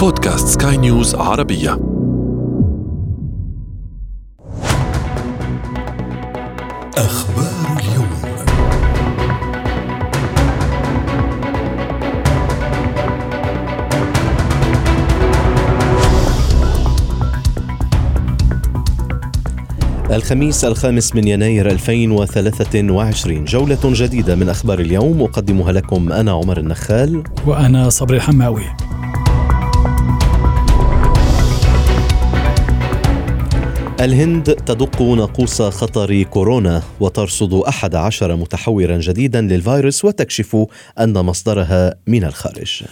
بودكاست سكاي نيوز عربية. أخبار اليوم. الخميس الخامس من يناير 2023 جولة جديدة من أخبار اليوم أقدمها لكم أنا عمر النخال. وأنا صبري الحماوي الهند تدق ناقوس خطر كورونا وترصد أحد عشر متحورا جديدا للفيروس وتكشف أن مصدرها من الخارج.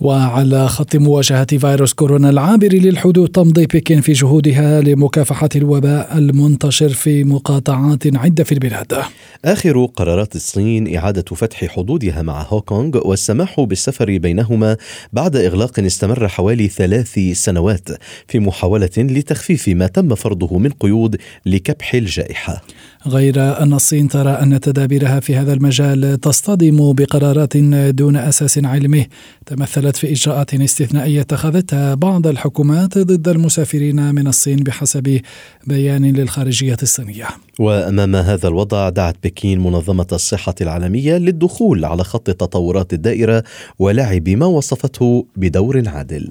وعلى خط مواجهة فيروس كورونا العابر للحدود تمضي بكين في جهودها لمكافحة الوباء المنتشر في مقاطعات عدة في البلاد. آخر قرارات الصين إعادة فتح حدودها مع هونغ كونغ والسماح بالسفر بينهما بعد إغلاق استمر حوالي ثلاث سنوات في محاولة لتخفيف ما تم فرضه من قيود لكبح الجائحة. غير أن الصين ترى أن تدابيرها في هذا المجال تصطدم بقرارات دون أساس علمي. تمثلت في إجراءات استثنائية اتخذتها بعض الحكومات ضد المسافرين من الصين بحسب بيان للخارجية الصينية. وأمام هذا الوضع دعت بكين منظمة الصحة العالمية للدخول على خط التطورات الدائرة ولعب ما وصفته بدور عادل.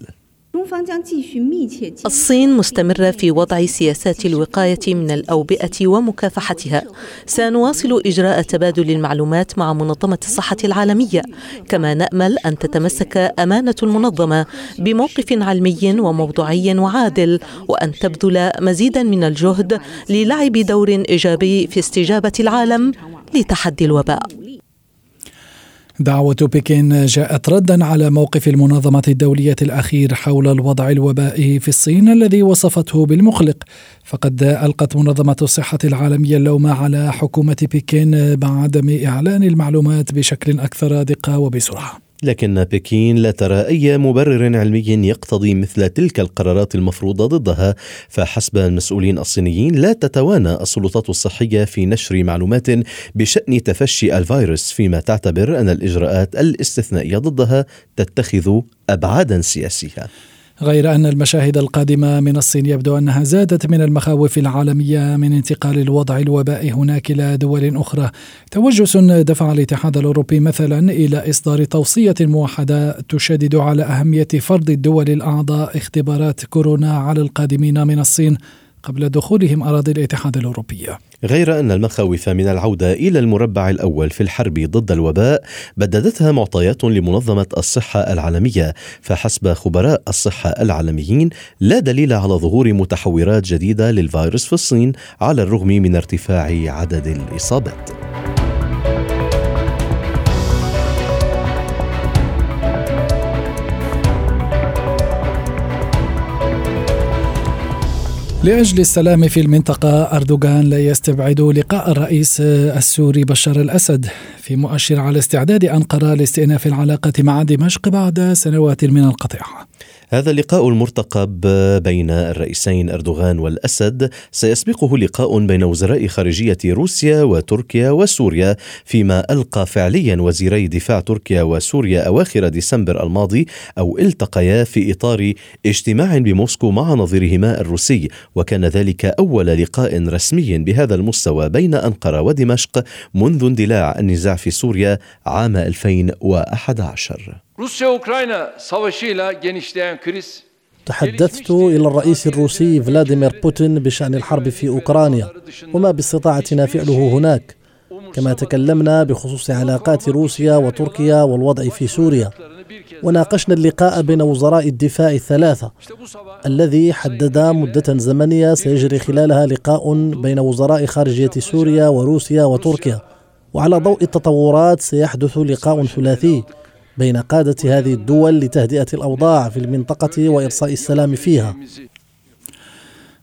الصين مستمرة في وضع سياسات الوقاية من الأوبئة ومكافحتها. سنواصل إجراء تبادل المعلومات مع منظمة الصحة العالمية. كما نأمل أن تتمسك أمانة المنظمة بموقف علمي وموضوعي وعادل وأن تبذل مزيدا من الجهد للعب دور إيجابي في استجابة العالم لتحدي الوباء. دعوة بكين جاءت ردا على موقف المنظمة الدولية الأخير حول الوضع الوبائي في الصين الذي وصفته بالمقلق فقد ألقت منظمة الصحة العالمية اللوم على حكومة بكين بعدم إعلان المعلومات بشكل أكثر دقة وبسرعة. لكن بكين لا ترى أي مبرر علمي يقتضي مثل تلك القرارات المفروضة ضدها فحسب المسؤولين الصينيين لا تتوانى السلطات الصحية في نشر معلومات بشأن تفشي الفيروس فيما تعتبر أن الإجراءات الاستثنائية ضدها تتخذ أبعادا سياسية. غير أن المشاهد القادمة من الصين يبدو أنها زادت من المخاوف العالمية من انتقال الوضع الوبائي هناك إلى دول أخرى. توجس دفع الاتحاد الأوروبي مثلا إلى إصدار توصية موحدة تشدد على أهمية فرض الدول الأعضاء اختبارات كورونا على القادمين من الصين قبل دخولهم أراضي الاتحاد الأوروبي غير أن المخاوف من العودة إلى المربع الأول في الحرب ضد الوباء بددتها معطيات لمنظمة الصحة العالمية فحسب خبراء الصحة العالميين لا دليل على ظهور متحورات جديدة للفيروس في الصين على الرغم من ارتفاع عدد الإصابات. لأجل السلام في المنطقة أردوغان لا يستبعد لقاء الرئيس السوري بشار الأسد في مؤشر على استعداد أنقرة لاستئناف العلاقة مع دمشق بعد سنوات من القطيعة. هذا اللقاء المرتقب بين الرئيسين أردوغان والأسد. سيسبقه لقاء بين وزراء خارجية روسيا وتركيا وسوريا فيما ألقى فعليا وزيري دفاع تركيا وسوريا أواخر ديسمبر الماضي أو التقيا في إطار اجتماع بموسكو مع نظيرهما الروسي. وكان ذلك أول لقاء رسمي بهذا المستوى بين أنقرة ودمشق منذ اندلاع النزاع في سوريا عام 2011 تحدثت إلى الرئيس الروسي فلاديمير بوتين بشأن الحرب في أوكرانيا وما باستطاعتنا فعله هناك. كما تكلمنا بخصوص علاقات روسيا وتركيا والوضع في سوريا. وناقشنا اللقاء بين وزراء الدفاع الثلاثة. الذي حدد مدة زمنية سيجري خلالها لقاء بين وزراء خارجية سوريا وروسيا وتركيا. وعلى ضوء التطورات سيحدث لقاء ثلاثي. بين قادة هذه الدول لتهدئة الأوضاع في المنطقة وإرساء السلام فيها.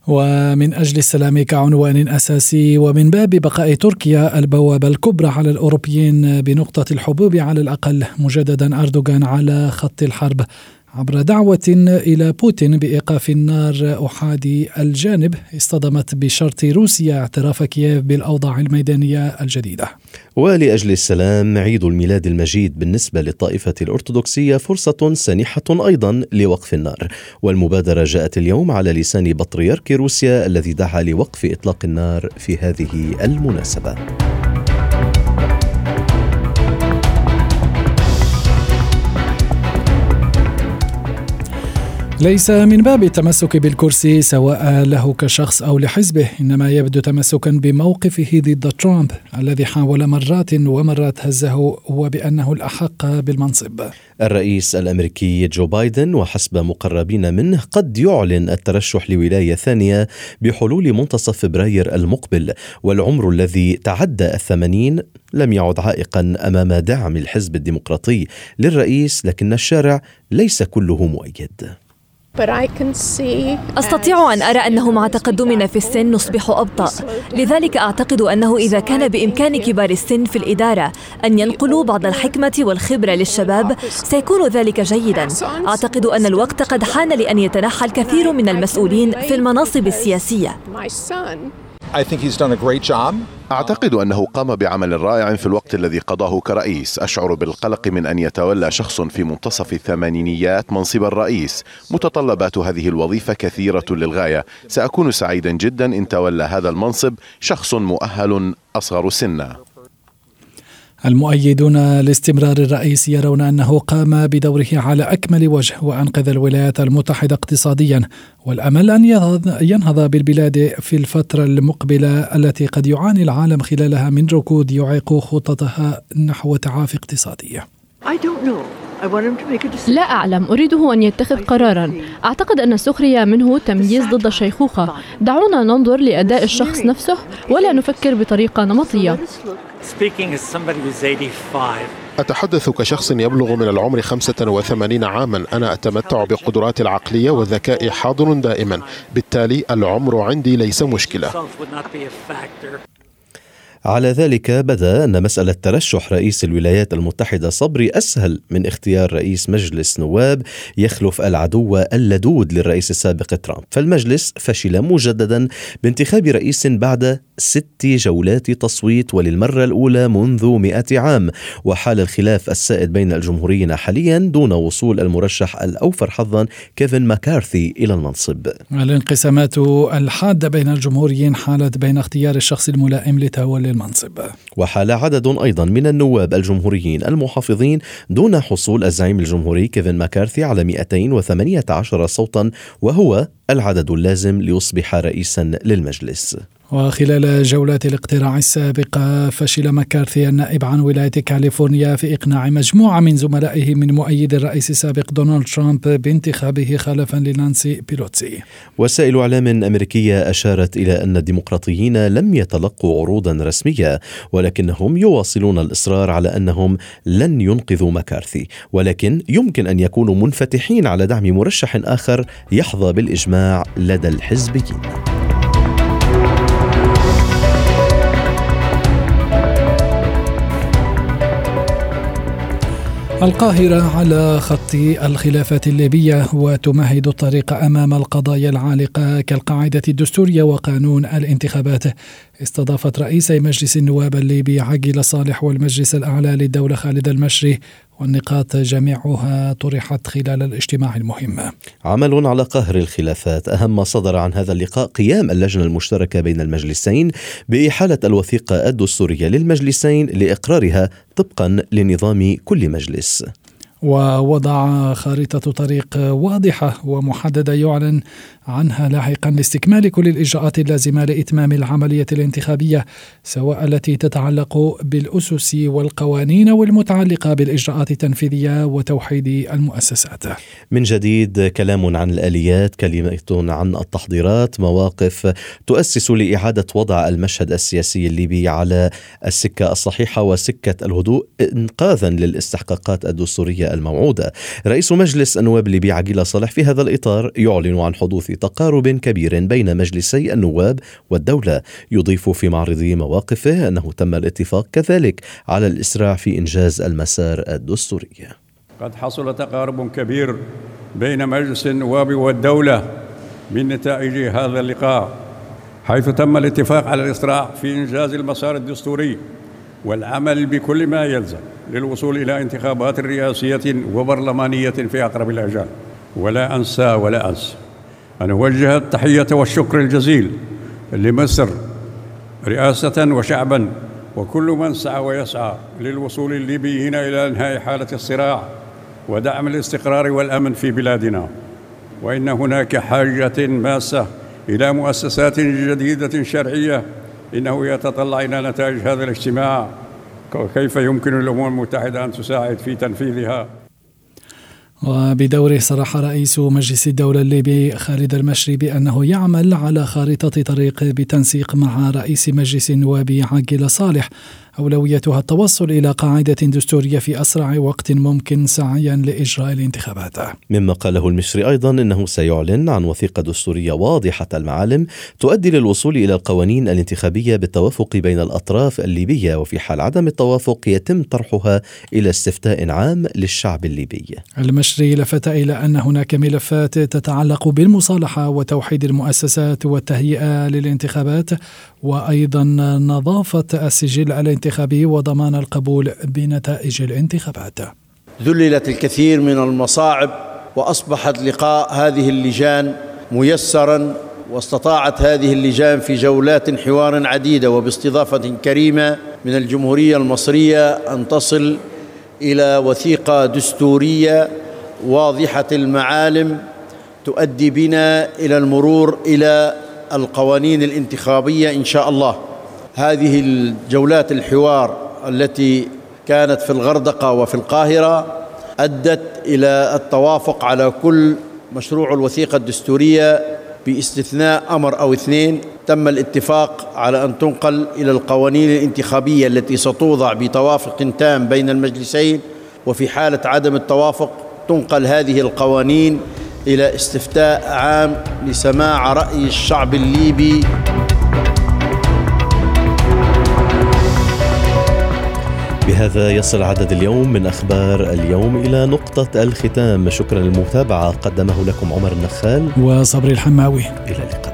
ومن أجل السلام كعنوان أساسي ومن باب بقاء تركيا البوابة الكبرى على الأوروبيين بنقطة الحبوب على الأقل مجددا أردوغان على خط الحرب. عبر دعوة إلى بوتين بإيقاف النار أحادي الجانب اصطدمت بشرط روسيا اعتراف كييف بالأوضاع الميدانية الجديدة. ولأجل السلام عيد الميلاد المجيد بالنسبة للطائفة الأرثوذكسية فرصة سانحة أيضا لوقف النار. والمبادرة جاءت اليوم على لسان بطريرك روسيا الذي دعا لوقف إطلاق النار في هذه المناسبة. ليس من باب التمسك بالكرسي سواء له كشخص أو لحزبه إنما يبدو تمسكا بموقفه ضد ترامب الذي حاول مرات ومرات هزه وبأنه الأحق بالمنصب. الرئيس الأمريكي جو بايدن وحسب مقربين منه قد يعلن الترشح لولاية ثانية بحلول منتصف فبراير المقبل والعمر الذي تعدى الثمانين لم يعد عائقا أمام دعم الحزب الديمقراطي للرئيس لكن الشارع ليس كله مؤيد. أستطيع أن أرى أنه مع تقدمنا في السن نصبح أبطأ. لذلك أعتقد أنه إذا كان بإمكان كبار السن في الإدارة أن ينقلوا بعض الحكمة والخبرة للشباب سيكون ذلك جيدا. أعتقد أن الوقت قد حان لأن يتنحى الكثير من المسؤولين في المناصب السياسية. أعتقد أنه قام بعمل رائع في الوقت الذي قضاه كرئيس. أشعر بالقلق من أن يتولى شخص في منتصف الثمانينيات منصب الرئيس. متطلبات هذه الوظيفة كثيرة للغاية. سأكون سعيدا جدا إن تولى هذا المنصب شخص مؤهل أصغر سنا. المؤيدون لاستمرار الرئيس يرون أنه قام بدوره على أكمل وجه وأنقذ الولايات المتحدة اقتصاديا والأمل أن ينهض بالبلاد في الفترة المقبلة التي قد يعاني العالم خلالها من ركود يعيق خططها نحو تعافي اقتصادي. لا أعلم. أريده أن يتخذ قرارا. أعتقد أن السخرية منه تمييز ضد الشيخوخة دعونا ننظر لأداء الشخص نفسه ولا نفكر بطريقة نمطية. أتحدث كشخص يبلغ من العمر 85 عاما. أنا أتمتع بقدراتي العقلية والذكاء حاضر دائما. بالتالي العمر عندي ليس مشكلة. على ذلك بدا أن مسألة ترشح رئيس الولايات المتحدة صبري أسهل من اختيار رئيس مجلس نواب يخلف العدو اللدود للرئيس السابق ترامب، فالمجلس فشل مجددا بانتخاب رئيس بعد ست جولات تصويت وللمرة الأولى منذ مئة عام، وحال الخلاف السائد بين الجمهوريين حاليا دون وصول المرشح الأوفر حظا كيفن ماكارثي إلى المنصب. الانقسامات الحادة بين الجمهوريين حالت بين اختيار الشخص الملائم لتولي المنصب. وحال عدد أيضا من النواب الجمهوريين المحافظين دون حصول الزعيم الجمهوري كيفن ماكارثي على 218 صوتا وهو العدد اللازم ليصبح رئيسا للمجلس. وخلال جولات الاقتراع السابقة فشل مكارثي النائب عن ولاية كاليفورنيا في إقناع مجموعة من زملائه من مؤيد الرئيس السابق دونالد ترامب بانتخابه خلفا لنانسي بيلوتسي. وسائل إعلام أمريكية أشارت إلى أن الديمقراطيين لم يتلقوا عروضا رسمية ولكنهم يواصلون الإصرار على أنهم لن ينقذوا مكارثي ولكن يمكن أن يكونوا منفتحين على دعم مرشح آخر يحظى بالإجماع لدى الحزبيين. القاهرة على خط الخلافات الليبية وتمهد الطريق أمام القضايا العالقة كالقاعدة الدستورية وقانون الانتخابات. استضافت رئيسي مجلس النواب الليبي عقيل صالح والمجلس الأعلى للدولة خالد المشري والنقاط جميعها طرحت خلال الاجتماع المهم. عمل على قهر الخلافات أهم ما صدر عن هذا اللقاء قيام اللجنة المشتركة بين المجلسين بإحالة الوثيقة الدستورية للمجلسين لإقرارها طبقا لنظام كل مجلس. ووضع خارطة طريق واضحة ومحددة يعلن عنها لاحقا لاستكمال كل الإجراءات اللازمة لإتمام العملية الانتخابية سواء التي تتعلق بالأسس والقوانين والمتعلقة بالإجراءات التنفيذية وتوحيد المؤسسات. من جديد كلام عن الآليات كلمة عن التحضيرات مواقف تؤسس لإعادة وضع المشهد السياسي الليبي على السكة الصحيحة وسكة الهدوء إنقاذا للاستحقاقات الدستورية الموعودة. رئيس مجلس النواب الليبي عقيل صالح في هذا الإطار يعلن عن حدوث تقارب كبير بين مجلسي النواب والدولة. يضيف في معرض مواقفه أنه تم الاتفاق كذلك على الإسراع في إنجاز المسار الدستوري. قد حصل تقارب كبير بين مجلس النواب والدولة من نتائج هذا اللقاء حيث تم الاتفاق على الإسراع في إنجاز المسار الدستوري. والعمل بكل ما يلزم للوصول إلى انتخابات رئاسية وبرلمانية في أقرب الأجال. ولا أنسى ولا أنسى أن أوجه التحية والشكر الجزيل لمصر رئاسة وشعبا وكل من سعى ويسعى للوصول الليبيين إلى إنهاء حالة الصراع ودعم الاستقرار والأمن في بلادنا. وإن هناك حاجة ماسة إلى مؤسسات جديدة شرعية إنه يتطلع إلى نتائج هذا الاجتماع. وكيف يمكن الأمم المتحدة أن تساعد في تنفيذها؟ وبدوره صرح رئيس مجلس الدولة الليبي خالد المشري بأنه يعمل على خارطة طريق بتنسيق مع رئيس مجلس النواب عاقل صالح أولويتها التوصل إلى قاعدة دستورية في أسرع وقت ممكن سعيا لإجراء الانتخابات. مما قاله المصري أيضا أنه سيعلن عن وثيقة دستورية واضحة المعالم تؤدي للوصول إلى القوانين الانتخابية بالتوافق بين الأطراف الليبية وفي حال عدم التوافق يتم طرحها إلى استفتاء عام للشعب الليبي. المشري لفت إلى أن هناك ملفات تتعلق بالمصالحة وتوحيد المؤسسات والتهيئة للانتخابات وأيضا نظافة السجل الانتخابي وضمان القبول بنتائج الانتخابات. ذللت الكثير من المصاعب وأصبحت لقاء هذه اللجان ميسرا واستطاعت هذه اللجان في جولات حوار عديدة وباستضافة كريمة من الجمهورية المصرية أن تصل إلى وثيقة دستورية واضحة المعالم تؤدي بنا إلى المرور إلى القوانين الانتخابية إن شاء الله. هذه الجولات الحوار التي كانت في الغردقة وفي القاهرة أدت إلى التوافق على كل مشروع الوثيقة الدستورية باستثناء أمر أو اثنين. تم الاتفاق على أن تنقل إلى القوانين الانتخابية التي ستوضع بتوافق تام بين المجلسين وفي حالة عدم التوافق تنقل هذه القوانين إلى استفتاء عام لسماع رأي الشعب الليبي. بهذا يصل عدد اليوم من أخبار اليوم إلى نقطة الختام. شكرا للمتابعة. قدمه لكم عمر النخال. وصبري الحماوي. إلى اللقاء.